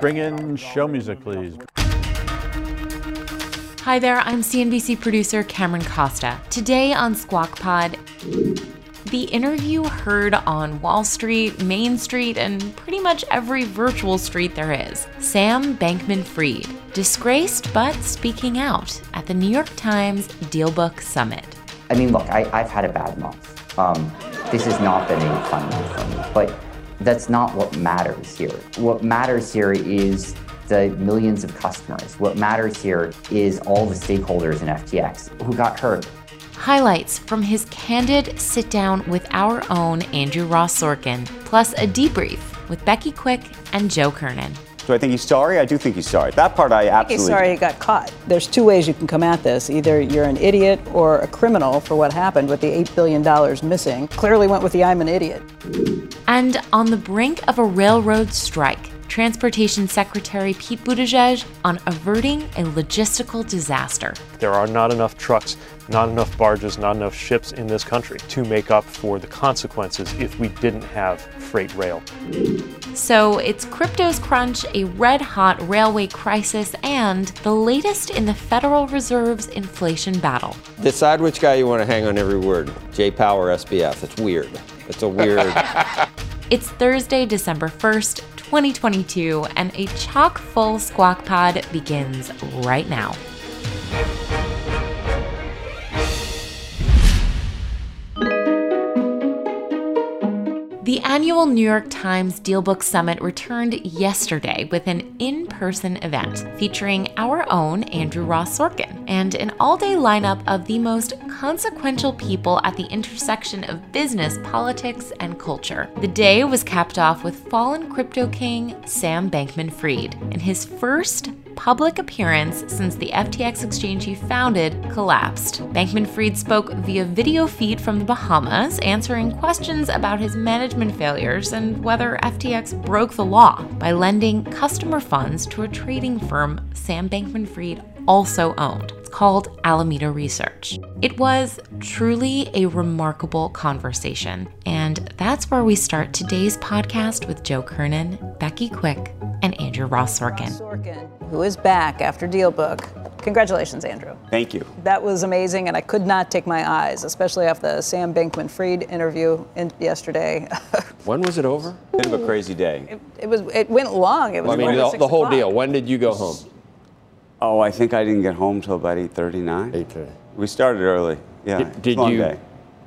Bring in show music, please. Hi there, I'm CNBC producer Cameron Costa. Today on Squawk Pod, the interview heard on Wall Street, Main Street, and pretty much every virtual street there is. Sam Bankman Fried, disgraced but speaking out at the New York Times Dealbook Summit. I mean, look, I, have had a bad month. Um, this has not been a fun month for me, but that's not what matters here. What matters here is the millions of customers. What matters here is all the stakeholders in FTX who got hurt. Highlights from his candid sit down with our own Andrew Ross Sorkin, plus a debrief with Becky Quick and Joe Kernan. Do I think he's sorry? I do think he's sorry. That part I absolutely. He's sorry he got caught. There's two ways you can come at this. Either you're an idiot or a criminal for what happened with the $8 billion missing. Clearly went with the I'm an idiot. And on the brink of a railroad strike, Transportation Secretary Pete Buttigieg on averting a logistical disaster. There are not enough trucks, not enough barges, not enough ships in this country to make up for the consequences if we didn't have freight rail. So it's crypto's crunch, a red hot railway crisis, and the latest in the Federal Reserve's inflation battle. Decide which guy you want to hang on every word J Power, or SBF. It's weird. It's a weird. it's Thursday, December 1st, 2022, and a chock full Squawk Pod begins right now. The annual New York Times Dealbook Summit returned yesterday with an in person event featuring our own Andrew Ross Sorkin and an all day lineup of the most consequential people at the intersection of business, politics, and culture. The day was capped off with fallen crypto king Sam Bankman Fried in his first public appearance since the FTX exchange he founded collapsed. Bankman Fried spoke via video feed from the Bahamas, answering questions about his management failures and whether FTX broke the law by lending customer funds to a trading firm Sam Bankman Fried also owned. It's called Alameda Research. It was truly a remarkable conversation, and that's where we start today's podcast with Joe Kernan, Becky Quick, and Andrew Ross Sorkin. Sorkin, who is back after Dealbook. Congratulations, Andrew. Thank you. That was amazing, and I could not take my eyes, especially off the Sam Bankman Fried interview in, yesterday. when was it over? Bit of a crazy day. It, it was. It went long. It was. Well, I mean, the, the whole deal. When did you go home? Oh, I think I didn't get home till about 8:39. 8:30. We started early. Yeah. Did, did you day.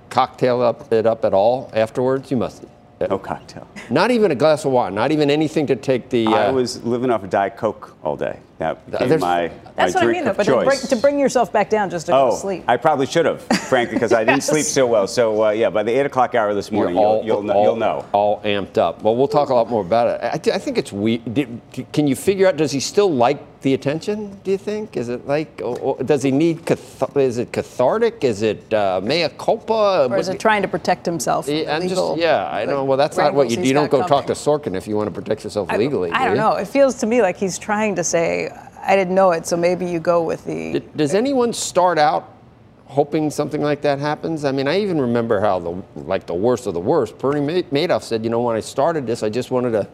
cocktail up it up at all afterwards? You must. No cocktail. Not even a glass of wine. Not even anything to take the. Uh, I was living off of Diet Coke all day. That became my, That's my what I mean, though. But choice. to bring, to bring yourself back down just to oh, go to sleep. I probably should have, frankly, because I didn't Yes. sleep so well. So uh, yeah, by the eight o'clock hour this morning, You're all, you'll, you'll, know, all, you'll know. All amped up. Well, we'll talk a lot more about it. I, th- I think it's weird. Did, can you figure out? Does he still like the attention? Do you think? Is it like? Or, or does he need? Cath- is it cathartic? Is it uh, mea culpa? or is it trying to protect himself? from the just, yeah, I know. Well, that's not what you do. You don't got go talk to. Sorkin if you want to protect yourself I- legally. I, do don't know. It feels to me like he's trying to say, I didn't know it, so maybe you go with the. D- Does anyone start out hoping something like that happens? I mean, I even remember how the like the worst of the worst. Bernie Ma- Madoff said, you know, when I started this, I just wanted to,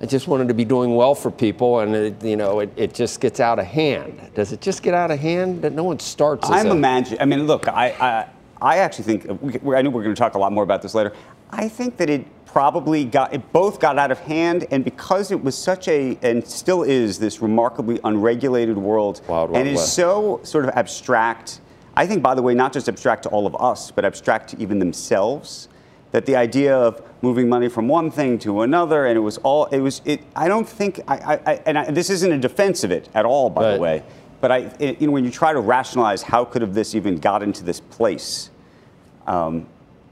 I just wanted to be doing well for people, and it, you know, it, it just gets out of hand. Does it just get out of hand that no one starts? I'm a, imagining. I mean, look, I, I, I actually think I know we're going to talk a lot more about this later. I think that it probably got it both got out of hand, and because it was such a and still is this remarkably unregulated world, Wild, and is so sort of abstract. I think, by the way, not just abstract to all of us, but abstract to even themselves. That the idea of moving money from one thing to another, and it was all it was. It. I don't think. I. I, I and I, this isn't a defense of it at all, by Right. the way. But I, it, you know, when you try to rationalize how could have this even got into this place, um,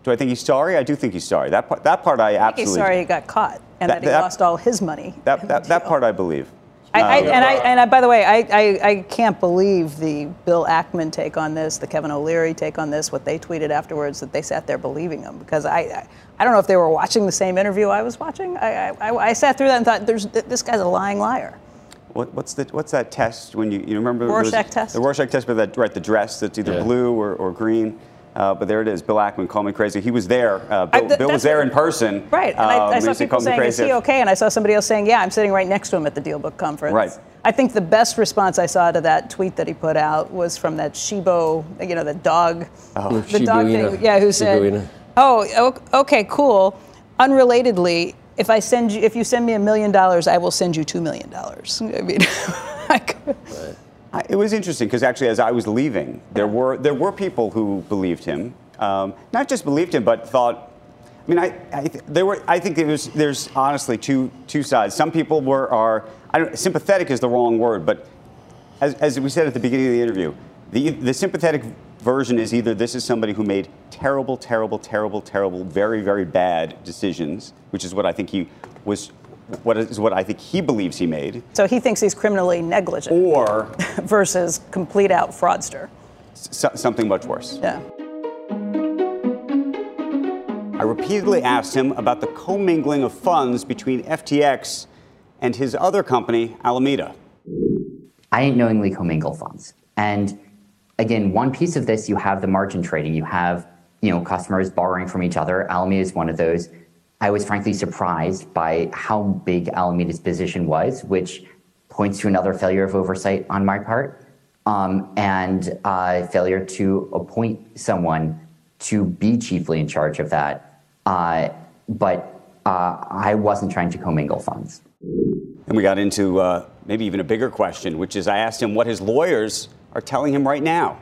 do I think he's sorry? I do think he's sorry. That part, that part I absolutely. He's sorry he got caught. and that, That- he that- lost all his money. That, that, that part I believe. I, I, Um, and I, and I, by the way, I, I, I can't believe the Bill Ackman take on this, the Kevin O'Leary take on this, what they tweeted afterwards, that they sat there believing them. Because I, I, I don't know if they were watching the same interview I was watching. I, I, I sat through that and thought, There's, this guy's a lying liar. What, what's the what's that test when you you remember there was- Rorschach test? The Rorschach test, but that right the dress that's either Yeah. blue or, or green. Uh, but there it is. Bill Ackman, call me crazy. He was there. Uh, Bill, I- th- Bill was there in person. Right. And Um, I, I saw used people saying, is he okay? And I saw somebody else saying, yeah, I'm sitting right next to him at the Deal Book conference. Right. I think the best response I saw to that tweet that he put out was from that Shibo, you know, the dog, Oh. the dog thing, yeah, who said, Shiba Inu. "Oh, okay, cool." Unrelatedly, if I send you, if you send me a million dollars, I will send you two million dollars. I mean, I could- It was interesting because actually, as I was leaving, there were there were people who believed him, um, not just believed him, but thought. I mean, I, I th- there were. I think it was. There's honestly two two sides. Some people were are. I don't, sympathetic is the wrong word, but as, as we said at the beginning of the interview, the the sympathetic version is either this is somebody who made terrible, terrible, terrible, terrible, very, very bad decisions, which is what I think he was. What is what I think he believes he made, so he thinks he's criminally negligent or versus complete out fraudster. s- something much worse. Yeah. I repeatedly asked him about the commingling of funds between FTX and his other company, Alameda. I didn't knowingly commingle funds. And again, one piece of this, you have the margin trading. You have, you know, customers borrowing from each other. Alameda is one of those. I was frankly surprised by how big Alameda's position was, which points to another failure of oversight on my part um, and uh, failure to appoint someone to be chiefly in charge of that. Uh, but uh, I wasn't trying to commingle funds. And we got into uh, maybe even a bigger question, which is I asked him what his lawyers are telling him right now.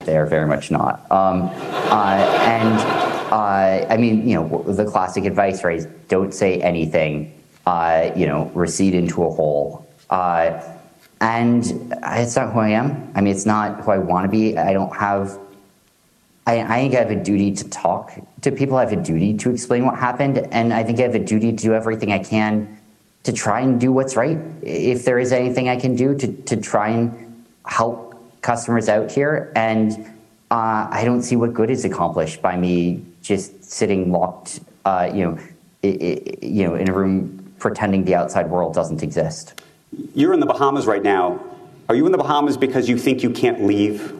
They are very much not. Um, uh, and uh, I mean, you know, the classic advice, right? is Don't say anything. Uh, you know, recede into a hole. Uh, and it's not who I am. I mean, it's not who I want to be. I don't have. I, I think I have a duty to talk to people. I have a duty to explain what happened, and I think I have a duty to do everything I can to try and do what's right. If there is anything I can do to, to try and help customers out here, and uh, I don't see what good is accomplished by me just sitting locked, uh, you know, i i you know, in a room pretending the outside world doesn't exist. You're in the Bahamas right now. Are you in the Bahamas because you think you can't leave?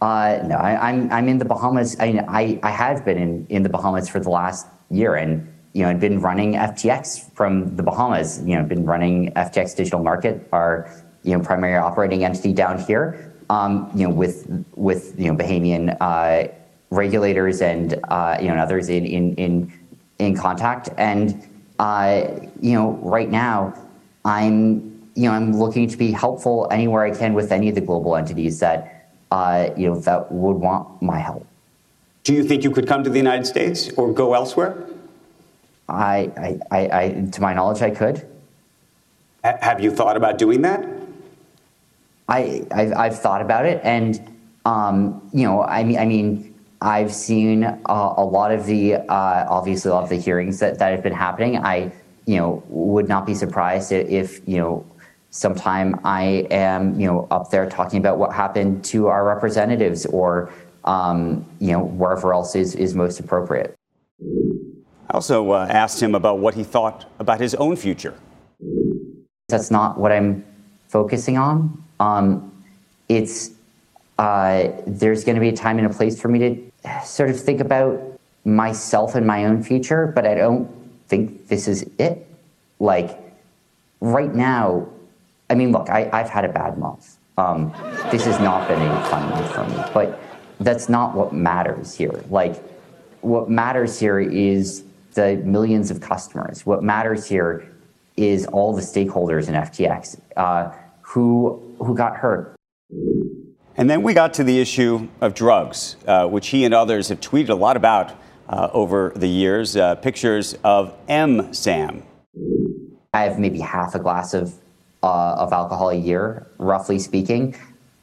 Uh, no, I, I'm I'm in the Bahamas. I, I I have been in, in the Bahamas for the last year, and you know, I've been running FTX from the Bahamas. You know, I've been running FTX Digital Market, our you know primary operating entity down here. Um, you know, with with you know Bahamian uh, regulators and uh, you know and others in in in in contact, and uh, you know, right now, I'm you know I'm looking to be helpful anywhere I can with any of the global entities that uh, you know, that would want my help. Do you think you could come to the United States or go elsewhere? I, I, I, I to my knowledge, I could. Ha- have you thought about doing that? I, I've, I've thought about it, and um, you know, I mean, I mean, I've seen uh, a lot of the, uh, obviously, a lot of the hearings that, that have been happening. I, you know, would not be surprised if, you know, sometime I am, you know, up there talking about what happened to our representatives, or um, you know, wherever else is is most appropriate. I also uh, asked him about what he thought about his own future. That's not what I'm focusing on. Um, it's uh, there's going to be a time and a place for me to sort of think about myself and my own future, but I don't think this is it. Like right now, I mean, look, I, I've had a bad month. Um, this has not been a fun month for me, but that's not what matters here. Like, what matters here is the millions of customers. What matters here is all the stakeholders in FTX uh, who who got hurt. And then we got to the issue of drugs, uh, which he and others have tweeted a lot about uh, over the years. Uh, pictures of EMSAM. I have maybe half a glass of uh, of alcohol a year, roughly speaking.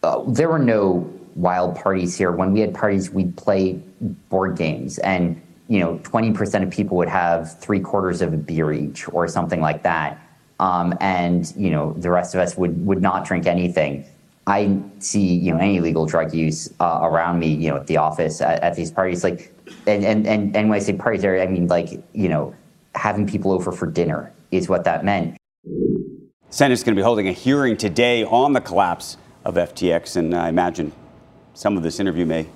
Uh, there were no wild parties here. When we had parties, we'd play board games, and you know, 20% of people would have three quarters of a beer each or something like that. Um, and, you know, the rest of us would, would not drink anything. I see, you know, any legal drug use uh, around me, you know, at the office, at, at these parties, like, and, and, and, and when I say parties I mean, like, you know, having people over for dinner is what that meant. Senate's going to be holding a hearing today on the collapse of FTX, and I imagine some of this interview may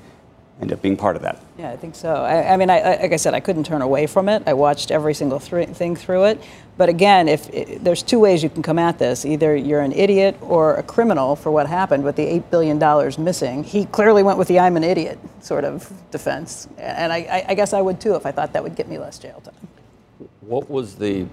end up being part of that. Yeah, I think so. I, I mean, I, like I said, I couldn't turn away from it. I watched every single th- thing through it. But again, if, if there's two ways you can come at this, either you're an idiot or a criminal for what happened with the eight billion dollars missing. He clearly went with the "I'm an idiot" sort of defense, and I, I guess I would too if I thought that would get me less jail time. What was the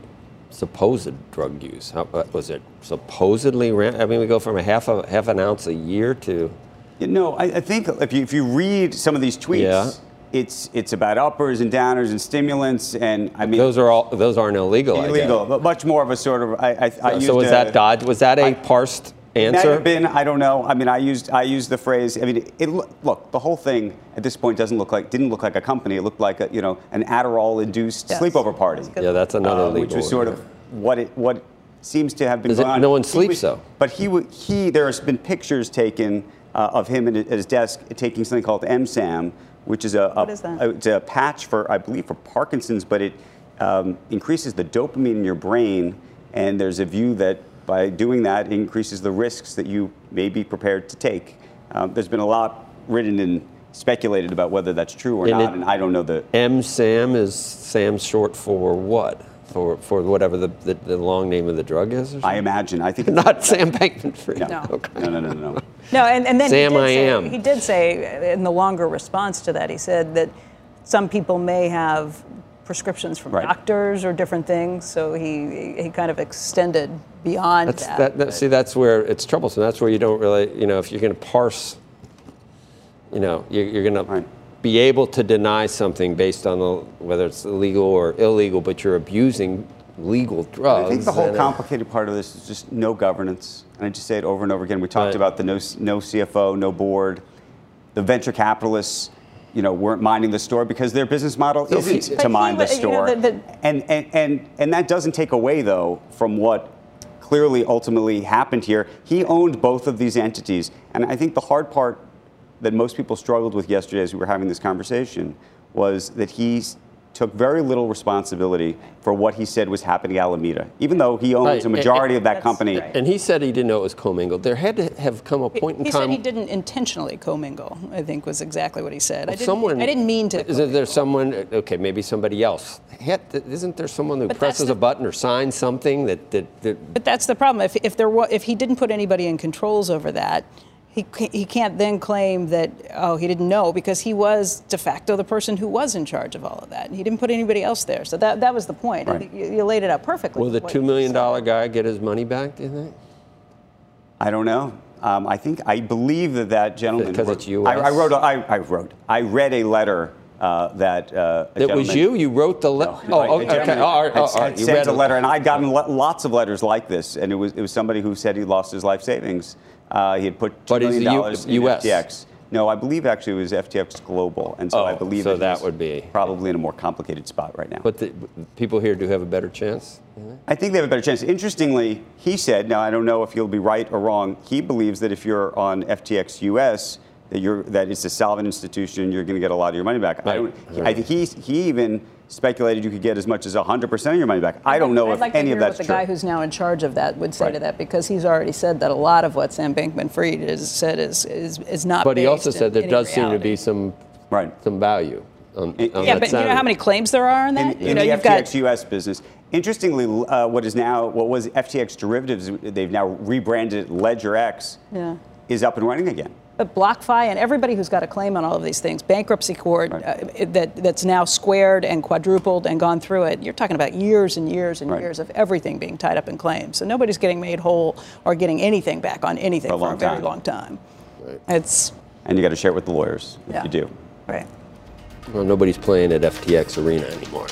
supposed drug use? How, uh, was it supposedly? I mean, we go from a half a half an ounce a year to. You know, I, I think if you if you read some of these tweets. Yeah. It's, it's about uppers and downers and stimulants and I mean those are all those aren't illegal. illegal, but much more of a sort of I, I, I so was a, that Dodge? Was that a I- parsed It might answer? have been. I don't know. I mean, I used I used the phrase. I mean, it, it look the whole thing at this point doesn't look like didn't look like a company. It looked like a you know an Adderall-induced Yes. sleepover party. yeah, that's another uh, legal. which was sort one. of what it what seems to have been Does it- on. no one sleeps, was- though. But he he there has been pictures taken uh, of him at his desk taking something called EMSAM, which is a, a What is that? a- it's a patch for I believe for Parkinson's, but it um, increases the dopamine in your brain, and there's a view that by doing that it increases the risks that you may be prepared to take. Um, there's been a lot written and speculated about whether that's true or And not, it- and I don't know the EMSAM is Sam short for what? For for whatever the, the, the long name of the drug is? Or I imagine. I think it's Not Sam Bankman Fried. No. No. Okay. no, no, no, no, no. No, and, and then Sam, he did I say, am. He did say in the longer response to that, he said that some people may have prescriptions from Right. doctors or different things. So he he kind of extended beyond That's, that. that, that, see, that's where it's troublesome. That's where you don't really, you know, if you're going to parse, you know, you're, you're going Right. to be able to deny something based on the, whether it's legal or illegal, but you're abusing legal drugs. I think the whole complicated part of this is just no governance. And I just say it over and over again. We talked Right. about the no, no CFO, no board. The venture capitalists, you know, weren't minding the store because their business model So isn't he- to mind he the you know, store. the- the- and, and, and, and that doesn't take away, though, from what clearly ultimately happened here. He owned both of these entities. And I think the hard part that most people struggled with yesterday as we were having this conversation was that he took very little responsibility for what he said was happening at Alameda, even though he owns Right. a majority of that company. right. And he said he didn't know it was commingled. There had to have come a point in he time. He said he didn't intentionally commingle. I think was exactly what he said. I didn't, someone, I didn't mean to. Is there someone? Okay, maybe somebody else. Had- Isn't there someone who But presses the- a button or signs something that that, that But that's the problem. If, if there wa- if he didn't put anybody in controls over that, he he can't then claim that oh he didn't know because he was de facto the person who was in charge of all of that. He didn't put anybody else there. So that that was the point. Right. you, you laid it out perfectly. will the What two you million said. dollar guy get his money back? Do you think? I don't know. Um, I think I believe that that gentleman. Because wrote- it's US? I, I wrote. a- I, I wrote. I read a letter uh, that. Uh, That was you. You wrote the letter. No, oh, a okay. gentleman all right. had- all right. You sent read a it. letter, and I'd gotten lo- lots of letters like this, and it was it was somebody who said he lost his life savings. Uh, he had put two But is million the U- dollars in US? FTX. No, I believe actually it was FTX Global, and so I Oh, believe so that, that would be- probably in a more complicated spot right now. But the people here do have a better chance. I think they have a better chance. Interestingly, he said, now I don't know if he'll be right or wrong, he believes that if you're on FTX US, that you're that it's a solvent institution, you're going to get a lot of your money back. I, Right. I think he, he even speculated you could get as much as 100% of your money back. I don't know I'd if like to any hear of that's what the true. guy who's now in charge of that would say Right. to that because he's already said that a lot of what Sam Bankman-Fried has said is is, is not. But he also said there any does seem to be some Right. some value on, on Yeah, that but you know how many claims there are on in, that? in you know, the you've FTX got US business. Interestingly, uh, what is now, what was FTX derivatives, they've now rebranded it LedgerX, Yeah. is up and running again. But BlockFi and everybody who's got a claim on all of these things, bankruptcy court Right. uh, that that's now squared and quadrupled and gone through it. You're talking about years and years and Right. years of everything being tied up in claims. So nobody's getting made whole or getting anything back on anything For a for, long a very time. long time. It's And you got to share it with the lawyers if Yeah. you do. right. Well, nobody's playing at FTX Arena anymore.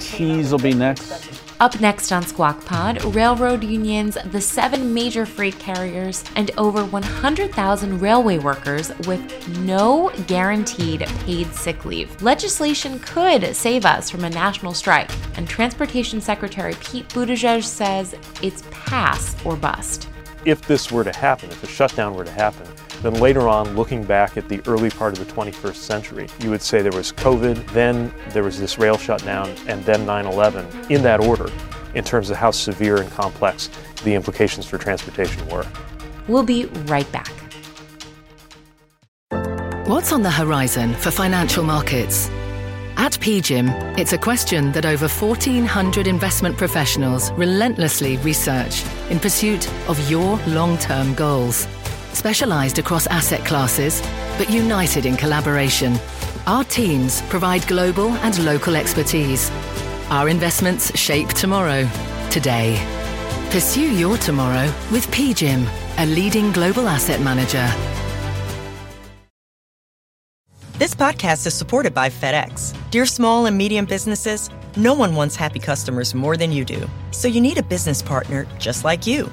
Cheese will be next. Up next on Squawk Pod, railroad unions, the seven major freight carriers, and over 100,000 railway workers with no guaranteed paid sick leave. Legislation could save us from a national strike, and Transportation Secretary Pete Buttigieg says it's pass or bust. If this were to happen, if a shutdown were to happen, then later on, looking back at the early part of the 21st century, you would say there was COVID, then there was this rail shutdown, and then 9 11, in that order, in terms of how severe and complex the implications for transportation were. We'll be right back. What's on the horizon for financial markets? At PGIM, it's a question that over 1,400 investment professionals relentlessly research in pursuit of your long term goals. Specialized across asset classes, but united in collaboration, our teams provide global and local expertise. Our investments shape tomorrow, today. Pursue your tomorrow with PGIM, a leading global asset manager. This podcast is supported by FedEx. Dear small and medium businesses, no one wants happy customers more than you do. So you need a business partner just like you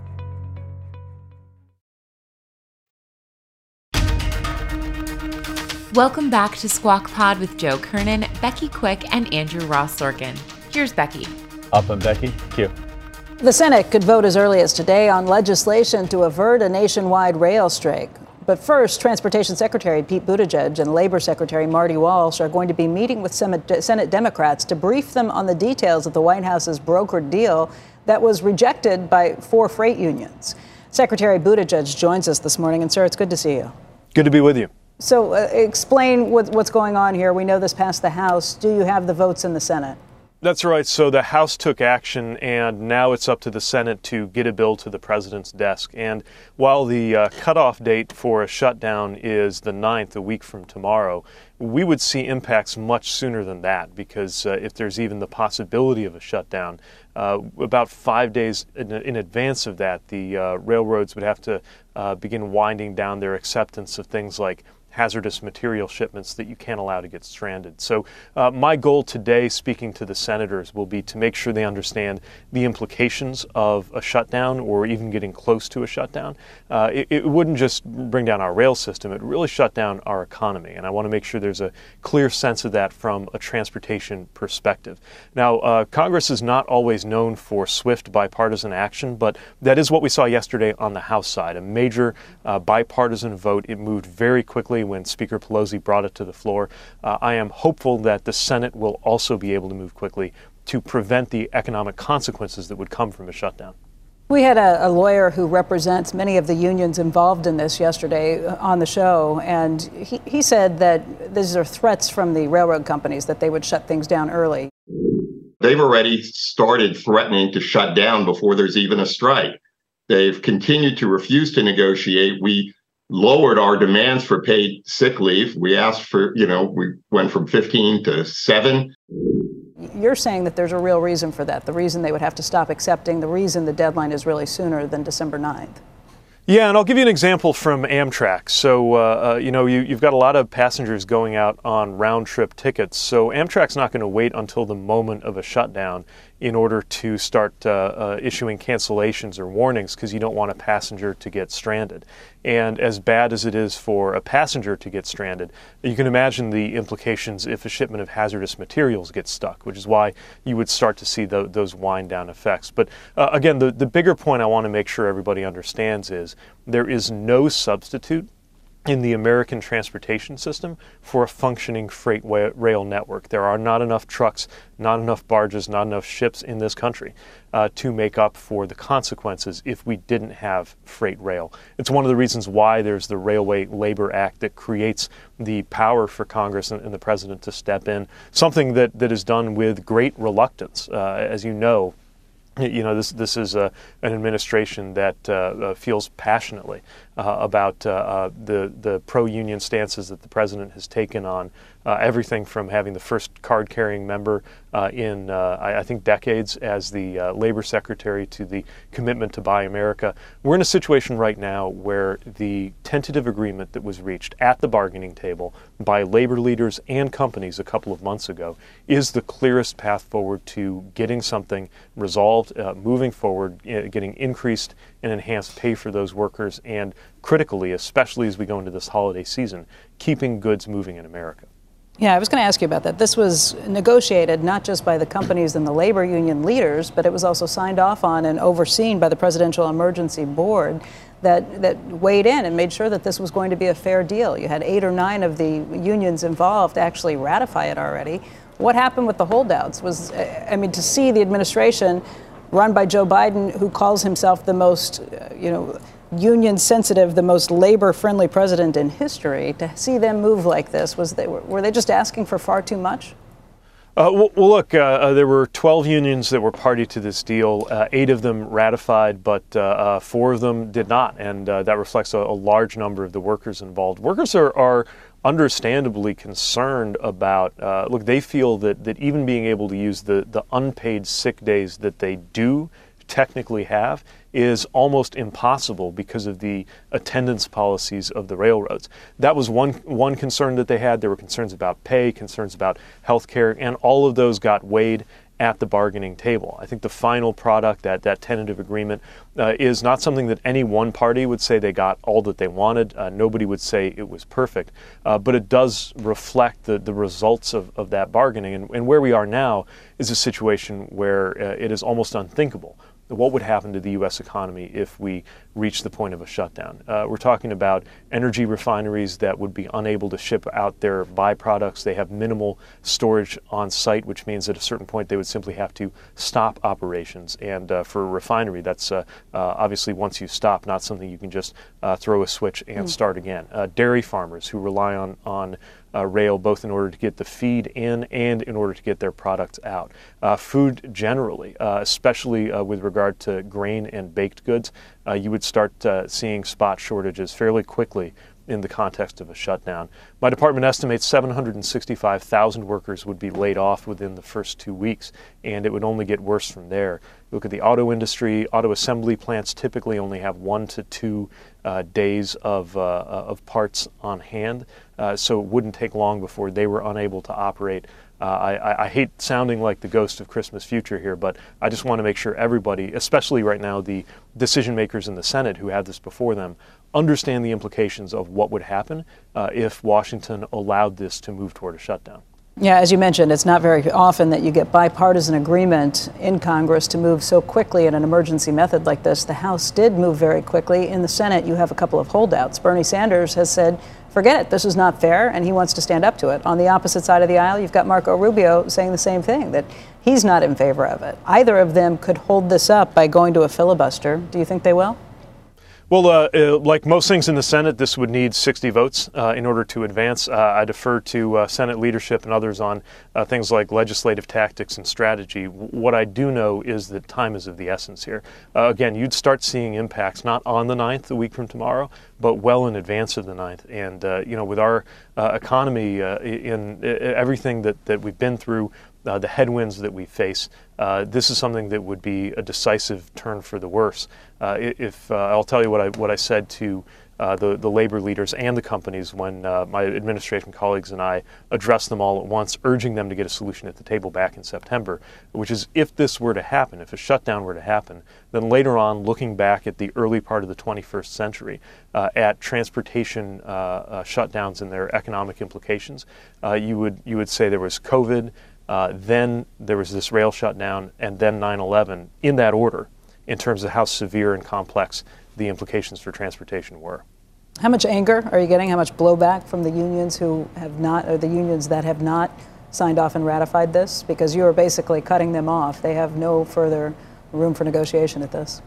Welcome back to Squawk Pod with Joe Kernan, Becky Quick, and Andrew Ross Sorkin. Here's Becky. Up and Becky. Q. The Senate could vote as early as today on legislation to avert a nationwide rail strike. But first, Transportation Secretary Pete Buttigieg and Labor Secretary Marty Walsh are going to be meeting with Senate Democrats to brief them on the details of the White House's brokered deal that was rejected by four freight unions. Secretary Buttigieg joins us this morning, and sir, it's good to see you. Good to be with you. So, uh, explain what, what's going on here. We know this passed the House. Do you have the votes in the Senate? That's right. So the House took action, and now it's up to the Senate to get a bill to the president's desk. And while the uh, cutoff date for a shutdown is the 9th, a week from tomorrow, we would see impacts much sooner than that because uh, if there's even the possibility of a shutdown, uh, about five days in, in, advance of that, the uh, railroads would have to uh, begin winding down their acceptance of things like hazardous material shipments that you can't allow to get stranded. So, uh, my goal today, speaking to the senators, will be to make sure they understand the implications of a shutdown or even getting close to a shutdown. Uh, it, it, wouldn't just bring down our rail system, it really shut down our economy. And I want to make sure there's a clear sense of that from a transportation perspective. Now, uh, Congress is not always known for swift bipartisan action, but that is what we saw yesterday on the House side a major uh, bipartisan vote. It moved very quickly when Speaker Pelosi brought it to the floor. Uh, I am hopeful that the Senate will also be able to move quickly to prevent the economic consequences that would come from a shutdown. We had a, a, lawyer who represents many of the unions involved in this yesterday uh, on the show, and he, he said that these are threats from the railroad companies that they would shut things down early. They've already started threatening to shut down before there's even a strike. They've continued to refuse to negotiate. We lowered our demands for paid sick leave. We asked for, you know, we went from 15 to 7. You're saying that there's a real reason for that. The reason they would have to stop accepting, the reason the deadline is really sooner than December 9th. Yeah, and I'll give you an example from Amtrak. So, uh, uh, you know, you, have got a lot of passengers going out on round trip tickets. So, Amtrak's not going to wait until the moment of a shutdown in order to start uh, uh, issuing cancellations or warnings because you don't want a passenger to get stranded. And as bad as it is for a passenger to get stranded, you can imagine the implications if a shipment of hazardous materials gets stuck, which is why you would start to see the, those wind down effects. But uh, again, the, the bigger point I want to make sure everybody understands is there is no substitute in the American transportation system for a functioning freight rail network. There are not enough trucks, not enough barges, not enough ships in this country uh, to make up for the consequences if we didn't have freight rail. It's one of the reasons why there's the Railway Labor Act that creates the power for Congress and, and the President to step in, something that, that is done with great reluctance. Uh, as you know, you know, this this is a, an administration that uh, uh, feels passionately uh, about uh, uh, the the pro union stances that the president has taken on uh, everything from having the first card carrying member in I, I, think decades as the labor secretary to the commitment to buy America. We're in a situation right now where the tentative agreement that was reached at the bargaining table by labor leaders and companies a couple of months ago is the clearest path forward to getting something resolved, moving forward, getting increased and enhanced pay for those workers, and critically, especially as we go into this holiday season, keeping goods moving in America. Yeah, I was going to ask you about that. This was negotiated not just by the companies and the labor union leaders, but it was also signed off on and overseen by the Presidential Emergency Board that, that weighed in and made sure that this was going to be a fair deal. You had eight or nine of the unions involved actually ratify it already. What happened with the holdouts was, I mean, to see the administration run by Joe Biden, who calls himself the most, you know, union sensitive, the most labor friendly president in history, to see them move like this, was they, were they just asking for far too much? Uh, well, look, uh, uh, there were 12 unions that were party to this deal. Uh, eight of them ratified, but uh, uh, four of them did not, and that reflects a, a, large number of the workers involved. Workers are, are understandably concerned about. look, they feel that, that even being able to use the, the unpaid sick days that they do technically have is almost impossible because of the attendance policies of the railroads. That was one one concern that they had. There were concerns about pay, concerns about health care, and all of those got weighed at the bargaining table. I think the final product, that, that tentative agreement, uh, is not something that any one party would say they got all that they wanted. Uh, nobody would say it was perfect. Uh, but it does reflect the, the results of, of that bargaining. And, and where we are now is a situation where uh, it is almost unthinkable what would happen to the U.S. economy if we reach the point of a shutdown. Uh, we're talking about energy refineries that would be unable to ship out their byproducts. They have minimal storage on site, which means at a certain point they would simply have to stop operations. And uh, for a refinery, that's uh, uh obviously once you stop, not something you can just uh, throw a switch and mm. start again. Uh, dairy farmers who rely on, on uh, rail both in order to get the feed in and in order to get their products out. Uh, food generally, uh, especially uh, with regard to grain and baked goods, uh, you would start uh, seeing spot shortages fairly quickly in the context of a shutdown. My department estimates 765,000 workers would be laid off within the first two weeks, and it would only get worse from there. Look at the auto industry. Auto assembly plants typically only have one to two uh, days of, uh, of parts on hand, uh, so it wouldn't take long before they were unable to operate. Uh, I, I, hate sounding like the ghost of Christmas future here, but I just want to make sure everybody, especially right now the decision makers in the Senate who have this before them, understand the implications of what would happen uh, if Washington allowed this to move toward a shutdown. Yeah, as you mentioned, it's not very often that you get bipartisan agreement in Congress to move so quickly in an emergency method like this. The House did move very quickly. In the Senate, you have a couple of holdouts. Bernie Sanders has said, forget it, this is not fair, and he wants to stand up to it. On the opposite side of the aisle, you've got Marco Rubio saying the same thing, that he's not in favor of it. Either of them could hold this up by going to a filibuster. Do you think they will? Well, uh, uh, like most things in the Senate, this would need 60 votes uh, in order to advance. Uh, I defer to uh, Senate leadership and others on things like legislative tactics and strategy. What I do know is that time is of the essence here. again, you'd start seeing impacts not on the 9th, a week from tomorrow, but well in advance of the 9th. And, you know, with our economy in everything that, that we've been through, uh, the headwinds that we face, uh, this is something that would be a decisive turn for the worse. Uh, if uh, I'll tell you what I what I said to uh, the the labor leaders and the companies when uh, my administration colleagues and I addressed them all at once, urging them to get a solution at the table back in September, which is if this were to happen, if a shutdown were to happen, then later on, looking back at the early part of the 21st century, at transportation shutdowns and their economic implications, you would you would say there was COVID. Uh, then there was this rail shutdown, and then 9 11 in that order in terms of how severe and complex the implications for transportation were. How much anger are you getting? How much blowback from the unions who have not, or the unions that have not signed off and ratified this? Because you are basically cutting them off. They have no further room for negotiation at this.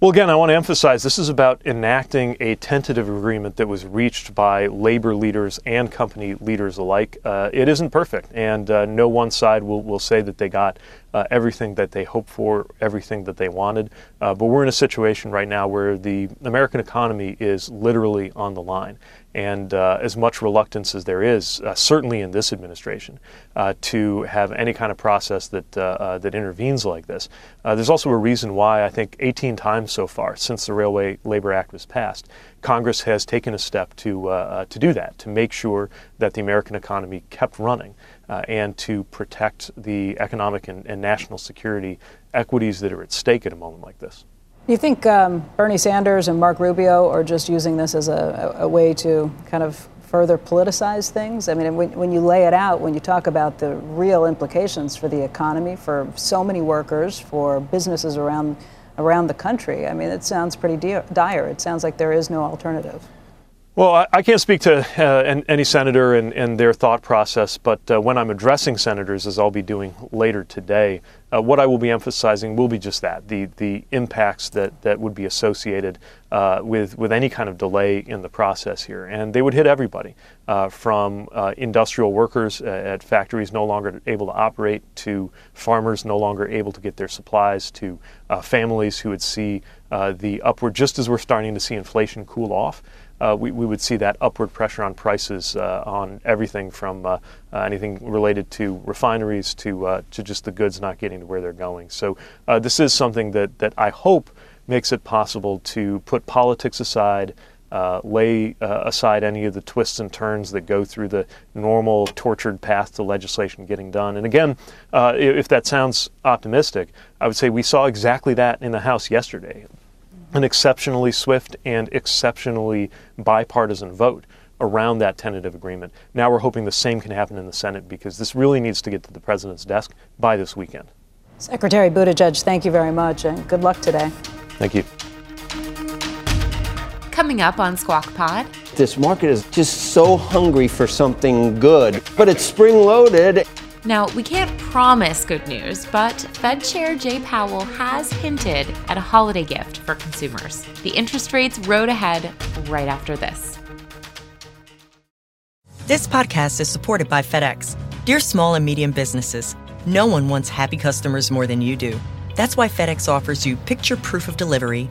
Well, again, I want to emphasize this is about enacting a tentative agreement that was reached by labor leaders and company leaders alike. Uh, it isn't perfect, and uh, no one side will, will say that they got uh, everything that they hoped for, everything that they wanted. Uh, but we're in a situation right now where the American economy is literally on the line. And uh, as much reluctance as there is, uh, certainly in this administration, uh, to have any kind of process that uh, that intervenes like this, there's also a reason why I think 18 times so far since the Railway Labor Act was passed, Congress has taken a step to to do that, to make sure that the American economy kept running uh, and to protect the economic and, and, national security equities that are at stake at a moment like this. Do you think um, Bernie Sanders and Mark Rubio are just using this as a, a, way to kind of further politicize things? I mean, when, when you lay it out, when you talk about the real implications for the economy, for so many workers, for businesses around around the country, I mean, it sounds pretty dire. It sounds like there is no alternative. Well, I, can't speak to uh, any senator and, and, their thought process, but uh, when I'm addressing senators, as I'll be doing later today, uh, what I will be emphasizing will be just that the, the impacts that, that would be associated uh, with, with any kind of delay in the process here. And they would hit everybody uh, from uh, industrial workers at factories no longer able to operate, to farmers no longer able to get their supplies, to families who would see the upward, just as we're starting to see inflation cool off uh, we, we would see that upward pressure on prices uh, on everything from uh, uh anything related to refineries to, uh, to just the goods not getting to where they're going. So uh, this is something that, that I hope makes it possible to put politics aside, lay aside any of the twists and turns that go through the normal tortured path to legislation getting done. And again, if that sounds optimistic, I would say we saw exactly that in the House yesterday an exceptionally swift and exceptionally bipartisan vote around that tentative agreement. Now we're hoping the same can happen in the Senate because this really needs to get to the president's desk by this weekend. Secretary Buttigieg, thank you very much and good luck today. Thank you. Coming up on Squawk Pod. This market is just so hungry for something good, but it's spring loaded. Now, we can't promise good news, but Fed Chair Jay Powell has hinted at a holiday gift for consumers. The interest rates road ahead right after this. This podcast is supported by FedEx. Dear small and medium businesses, no one wants happy customers more than you do. That's why FedEx offers you picture proof of delivery,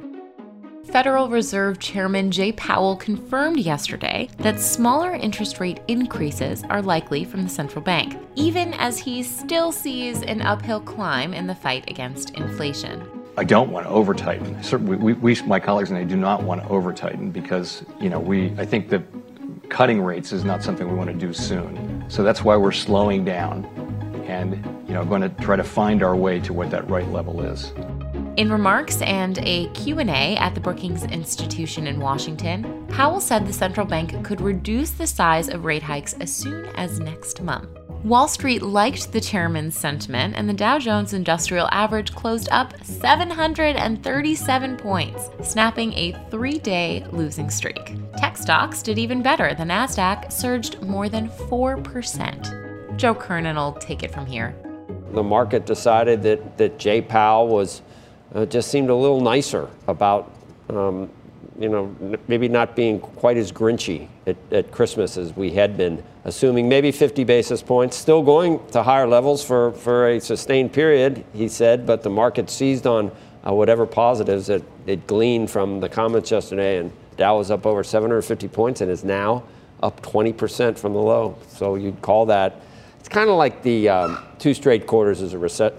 Federal Reserve Chairman Jay Powell confirmed yesterday that smaller interest rate increases are likely from the central bank, even as he still sees an uphill climb in the fight against inflation. I don't want to over tighten. We, we, my colleagues and I do not want to over tighten because, you know, we, I think that cutting rates is not something we want to do soon. So that's why we're slowing down and, you know, going to try to find our way to what that right level is. In remarks and a Q&A at the Brookings Institution in Washington, Powell said the central bank could reduce the size of rate hikes as soon as next month. Wall Street liked the chairman's sentiment, and the Dow Jones Industrial Average closed up 737 points, snapping a three day losing streak. Tech stocks did even better. The NASDAQ surged more than 4%. Joe Kernan will take it from here. The market decided that, that Jay Powell was uh, just seemed a little nicer about, um, you know, maybe not being quite as grinchy at, at, Christmas as we had been, assuming maybe 50 basis points, still going to higher levels for, for a sustained period, he said, but the market seized on uh, whatever positives that it gleaned from the comments yesterday, and Dow was up over 750 points and is now up 20% from the low. So you'd call that, it's kind of like the um, two straight quarters as a reset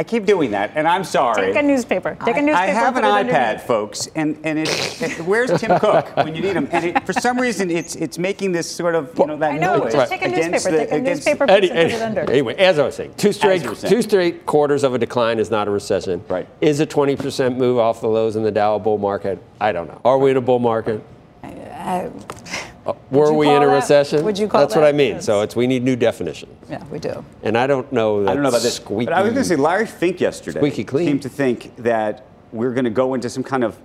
I keep doing that, and I'm sorry. Take a newspaper. Take a newspaper. I, I have an iPad, folks, and and it, it, where's Tim Cook when you need him? And it, for some reason, it's it's making this sort of you know that I know, noise. Just take a newspaper. The, take a newspaper. Any, any, anyway, as I was saying, two straight two straight quarters of a decline is not a recession. Right. Is a 20% move off the lows in the Dow bull market? I don't know. Are we in a bull market? I, uh, were we in a that, recession? Would you call That's that, what I mean. Yes. So it's we need new definitions. Yeah, we do. And I don't know. I don't know about this. Squeaky, but I was going to say Larry Fink yesterday squeaky clean. seemed to think that we're going to go into some kind of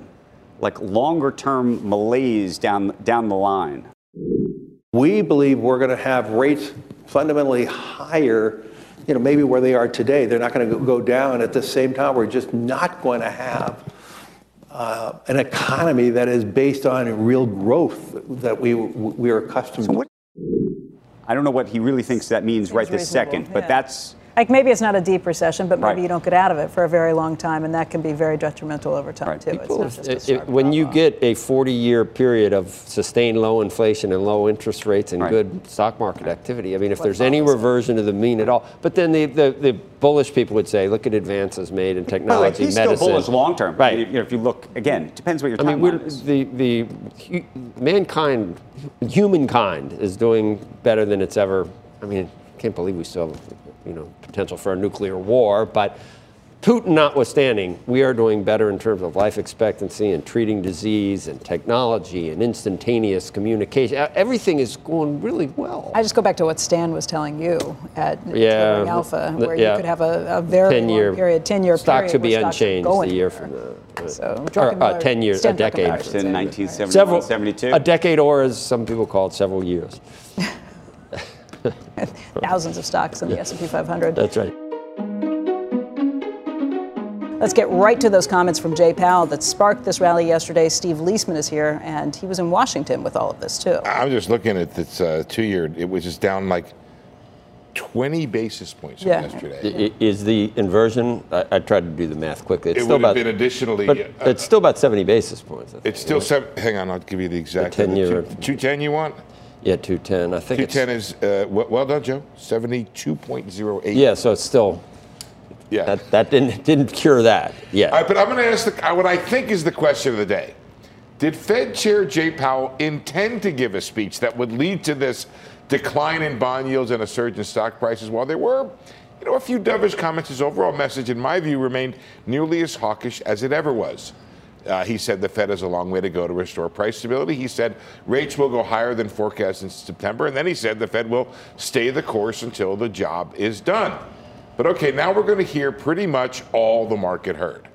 like longer term malaise down down the line? We believe we're going to have rates fundamentally higher, you know, maybe where they are today. They're not going to go down at the same time. We're just not going to have uh, Uh, an economy that is based on real growth that we we are accustomed to. I don't know what he really thinks that means right this reasonable, second, but yeah. that's Like maybe it's not a deep recession, but maybe Right. you don't get out of it for a very long time, and that can be very detrimental over time too. It's not just a It- it- when you get a 40-year period of sustained low inflation and low interest rates and Right. good stock market activity, I mean, if there's any reversion to the mean at all, but then the, the, the bullish people would say, look at advances made in By the technology, he's medicine. still bullish long term. Right. You know, if you look again, it depends what your I mean, timeline we're, is. the the hu- mankind, humankind, is doing better than it's ever. I mean, I can't believe we still have, you know, potential for a nuclear war, but. Putin notwithstanding, we are doing better in terms of life expectancy and treating disease and technology and instantaneous communication. Everything is going really well. I just go back to what Stan was telling you at Yeah, Turing Alpha, the- where yeah. you could have a, a very 10 year period, 10 year Stocks period. could be where stocks unchanged going a year there. from now. So, or, uh, 10 years, a decade. Druckenmiller in 1971, Several, 72. a decade or, as some people call it, several years. Thousands of stocks in the S&P 500. That's right. Let's get right to those comments from Jay Powell that sparked this rally yesterday. Steve Liesman is here, and he was in Washington with all of this too. I'm just looking at this uh, two-year. It was just down like 20 basis points Yeah. yesterday. Is the inversion? I, I tried to do the math quickly. It's It still would have about, been additionally, but uh, it's still about 70 basis points. I think. It's still seven. Hang on, I'll give you the exact. 10 year. 210 you want? Yeah, 210. I think 210 is, uh, well, well done, Joe. 72.08. Yeah, so it's still. Yeah. That, that didn't didn't cure that yet. All right, but I'm going to ask the, uh, what I think is the question of the day. Did Fed Chair Jay Powell intend to give a speech that would lead to this decline in bond yields and a surge in stock prices? While there were, you know, a few dovish comments, his overall message, in my view, remained nearly as hawkish as it ever was. Uh, he said the Fed has a long way to go to restore price stability. He said rates will go higher than forecast in September. And then he said the Fed will stay the course until the job is done. But okay, now we're going to hear pretty much all the market heard.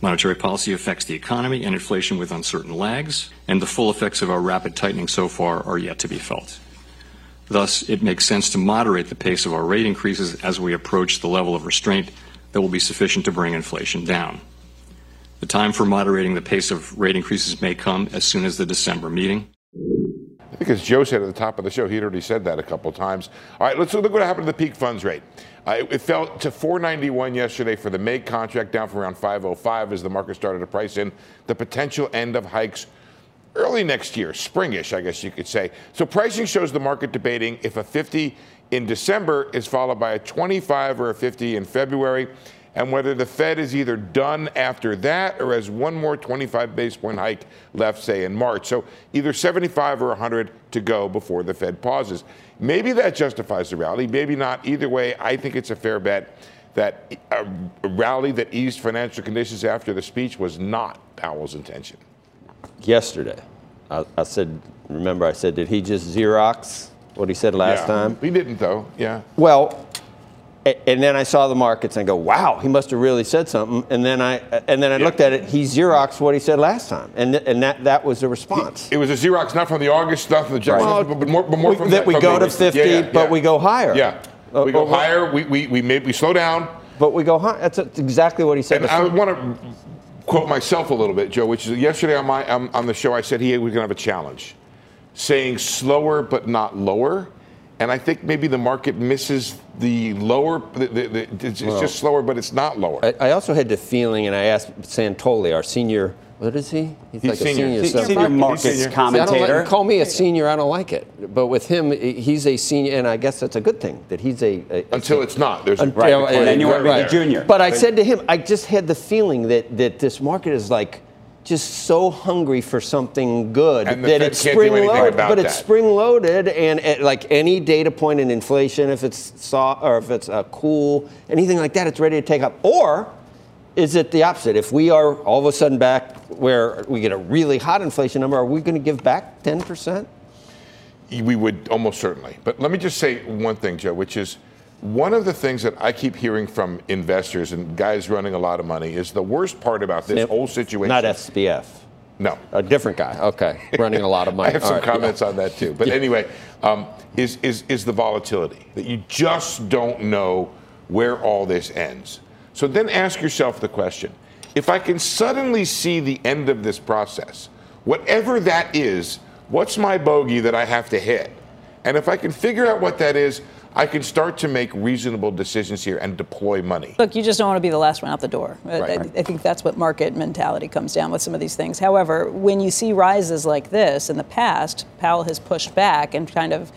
Monetary policy affects the economy and inflation with uncertain lags, and the full effects of our rapid tightening so far are yet to be felt. Thus, it makes sense to moderate the pace of our rate increases as we approach the level of restraint that will be sufficient to bring inflation down. The time for moderating the pace of rate increases may come as soon as the December meeting. I think as Joe said at the top of the show, he'd already said that a couple times. All right, let's look what happened to the peak funds rate. Uh, it, it fell to 491 yesterday for the May contract, down from around 505 as the market started to price in the potential end of hikes early next year, springish, I guess you could say. So pricing shows the market debating if a 50 in December is followed by a 25 or a 50 in February, and whether the Fed is either done after that or has one more 25 base point hike left, say in March. So either 75 or 100 to go before the Fed pauses. Maybe that justifies the rally, maybe not. Either way, I think it's a fair bet that a, a rally that eased financial conditions after the speech was not Powell's intention. Yesterday, I, I said, remember, I said, did he just Xerox what he said last Yeah. time? He didn't, though. Yeah. Well, and then I saw the markets and I go, wow, he must have really said something. And then I and then I looked at it. He Xeroxed what he said last time, and th- and that that was the response. It was a Xerox, not from the August stuff, the Right. Jackson, but more, but more We- from that we from go to 50, Yeah, yeah, but we go higher. Yeah, Uh, we go uh, higher. We we we, made, we slow down. But we go high. That's exactly what he said. And I want to quote myself a little bit, Joe. Which is yesterday on my um, on the show, I said he was going to have a challenge, saying slower but not lower. And I think maybe the market misses the lower. The, the, the, it's, it's Well- just slower, but it's not lower. I, I also had the feeling, and I asked Santoli, our senior. What is he? He's senior. He's some- senior markets See, I don't commentator. like, call me a senior. I don't like it. But with him, he's a senior, and I guess that's a good thing that he's a. a Until it's not. There's a Until- right. uh, then you want to be right. the junior. But I said to him, I just had the feeling that that this market is like just so hungry for something good that it's spring loaded. But it's spring loaded, and uh, like any data point in inflation, if it's soft or if it's uh, cool, anything like that, it's ready to take up. Or is it the opposite? If we are all of a sudden back where we get a really hot inflation number, are we going to give back 10%? We would almost certainly. But let me just say one thing, Joe, which is one of the things that I keep hearing from investors and guys running a lot of money is the worst part about this whole situation. Not SBF. No. A different guy. Okay. Running a lot of money. I have some right, yeah. comments on that too. But anyway, um, is, is, is the volatility that you just don't know where all this ends. So then ask yourself the question if I can suddenly see the end of this process, whatever that is, what's my bogey that I have to hit? And if I can figure out what that is, I can start to make reasonable decisions here and deploy money. Look, you just don't want to be the last one out the door. I- Right. I, I think that's what market mentality comes down with some of these things. However, when you see rises like this in the past, Powell has pushed back and kind of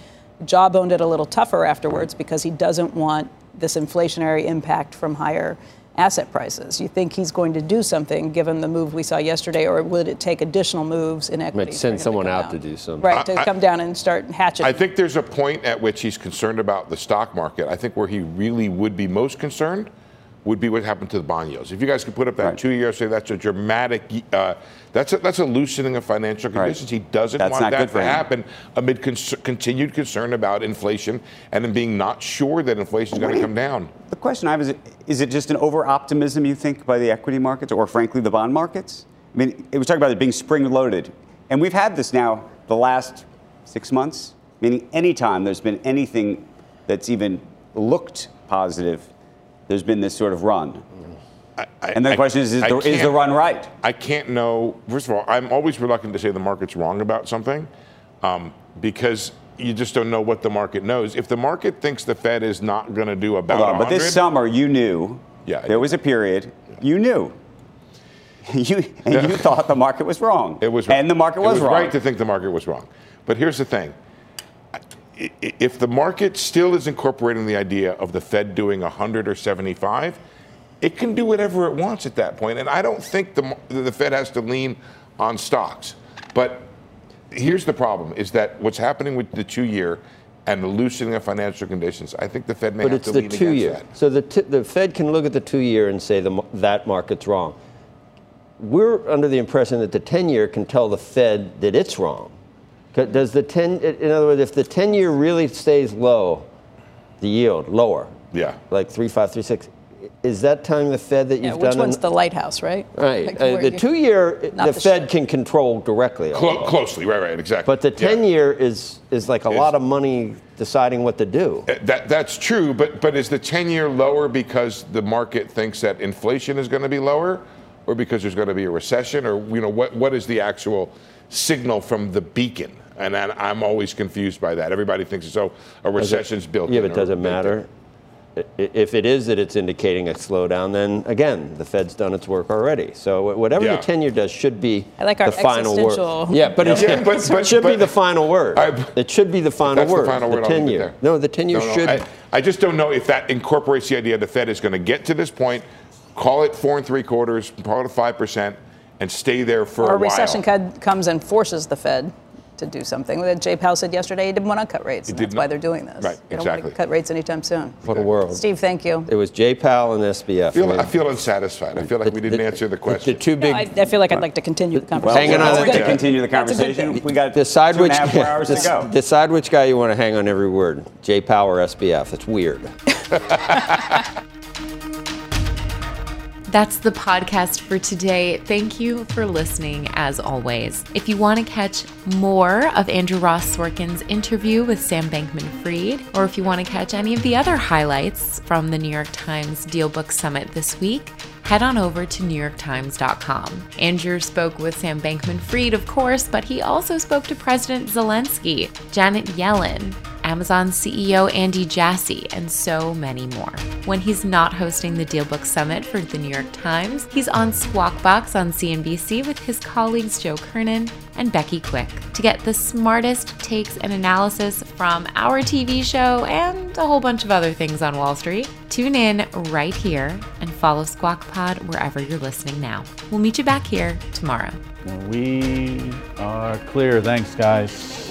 jawboned it a little tougher afterwards because he doesn't want this inflationary impact from higher asset prices. You think he's going to do something given the move we saw yesterday, or would it take additional moves in Might equity? send someone out to do something. Right, to I- come down and start hatcheting. I think there's a point at which he's concerned about the stock market. I think where he really would be most concerned would be what happened to the bond yields. If you guys could put up that two year, say that's a dramatic, uh, that's a, that's a loosening of financial conditions. He doesn't That's want that to happen amid cons- continued concern about inflation and then being not sure that inflation is going to come down. The question I have is: Is it just an over optimism you think by the equity markets, or frankly the bond markets? I mean, it was talking about it being spring loaded, and we've had this now the last six months. Meaning, anytime there's been anything that's even looked positive, there's been this sort of run. and the I- question is: Is the, is the run right? I can't know. First of all, I'm always reluctant to say the market's wrong about something um, because you just don't know what the market knows. If the market thinks the Fed is not going to do about on, but this summer you knew. Yeah, There was a period you knew. You and Yeah. you thought the market was wrong. It was and the market it was, wrong. right to think the market was wrong. But here's the thing: I- i- if the market still is incorporating the idea of the Fed doing 100 or 75, it can do whatever it wants at that point. And I don't think the the Fed has to lean on stocks. But here's the problem: is that what's happening with the two-year and the loosening of financial conditions? I think the Fed may But have it's to the lean two against year. that. So the, t- the Fed can look at the two year and say the, that market's wrong. We're under the impression that the 10 year can tell the Fed that it's wrong. 'Cause Does the 10, in other words, if the 10 year really stays low, the yield lower, Yeah. like 3.5, 3.6, is that telling the Fed that yeah, you've which done Which one's an- the lighthouse, right? Right. Like Uh, the you- two year, the, the Fed can control directly. Clo- closely, right, right, exactly. But the 10 year is, is like a lot of money deciding what to do. Uh, That, that's true, but, but is the 10 year lower because the market thinks that inflation is going to be lower or because there's going to be a recession? Or, you know, what, what is the actual signal from the beacon? And I- I'm always confused by that. Everybody thinks it's, oh, a recession's built Yeah, in. but or does it baked in. matter? If it is that it's indicating a slowdown, then again, the Fed's done its work already. So whatever Yeah. the tenure does should be I like our the final word. existential- Yeah, but, it, Yeah, but- but- it should be the final word. it should be the final That's word. the final word. I'll leave 10 it year. there. No, the tenure No, no, should. I, I just don't know if that incorporates the idea the Fed is going to get to this point, call it four and three quarters, call it five percent, and stay there for or a a recession while. cud- comes and forces the Fed to do something. That Jay Powell said yesterday he didn't want to cut rates, and that's not- why they're doing this. Right, they don't want exactly. to cut rates anytime soon. What a world. Steve, thank you. It was Jay Powell and SBF. I feel, mean, I feel unsatisfied. I feel like we didn't answer the question. the two big. No, I, I feel like I'd like to continue the Well, conversation. Hanging on we're going to continue the That's a good conversation. thing. We got decide two which and a half more hours to go. decide which guy you want to hang on every word. Jay Powell or SBF. It's weird. That's the podcast for today. Thank you for listening, as always. If you want to catch more of Andrew Ross Sorkin's interview with Sam Bankman Fried, or if you want to catch any of the other highlights from the New York Times DealBook Summit this week, head on over to NewYorkTimes.com. Andrew spoke with Sam Bankman Fried, of course, but he also spoke to President Zelensky, Janet Yellen, Amazon CEO Andy Jassy, and so many more. When he's not hosting the Dealbook Summit for the New York Times, he's on Squawk Box on CNBC with his colleagues Joe Kernan and Becky Quick to get the smartest takes and analysis from our TV show and a whole bunch of other things on Wall Street. Tune in right here and follow Squawk Pod wherever you're listening now. We'll meet you back here tomorrow. We are clear. Thanks, guys.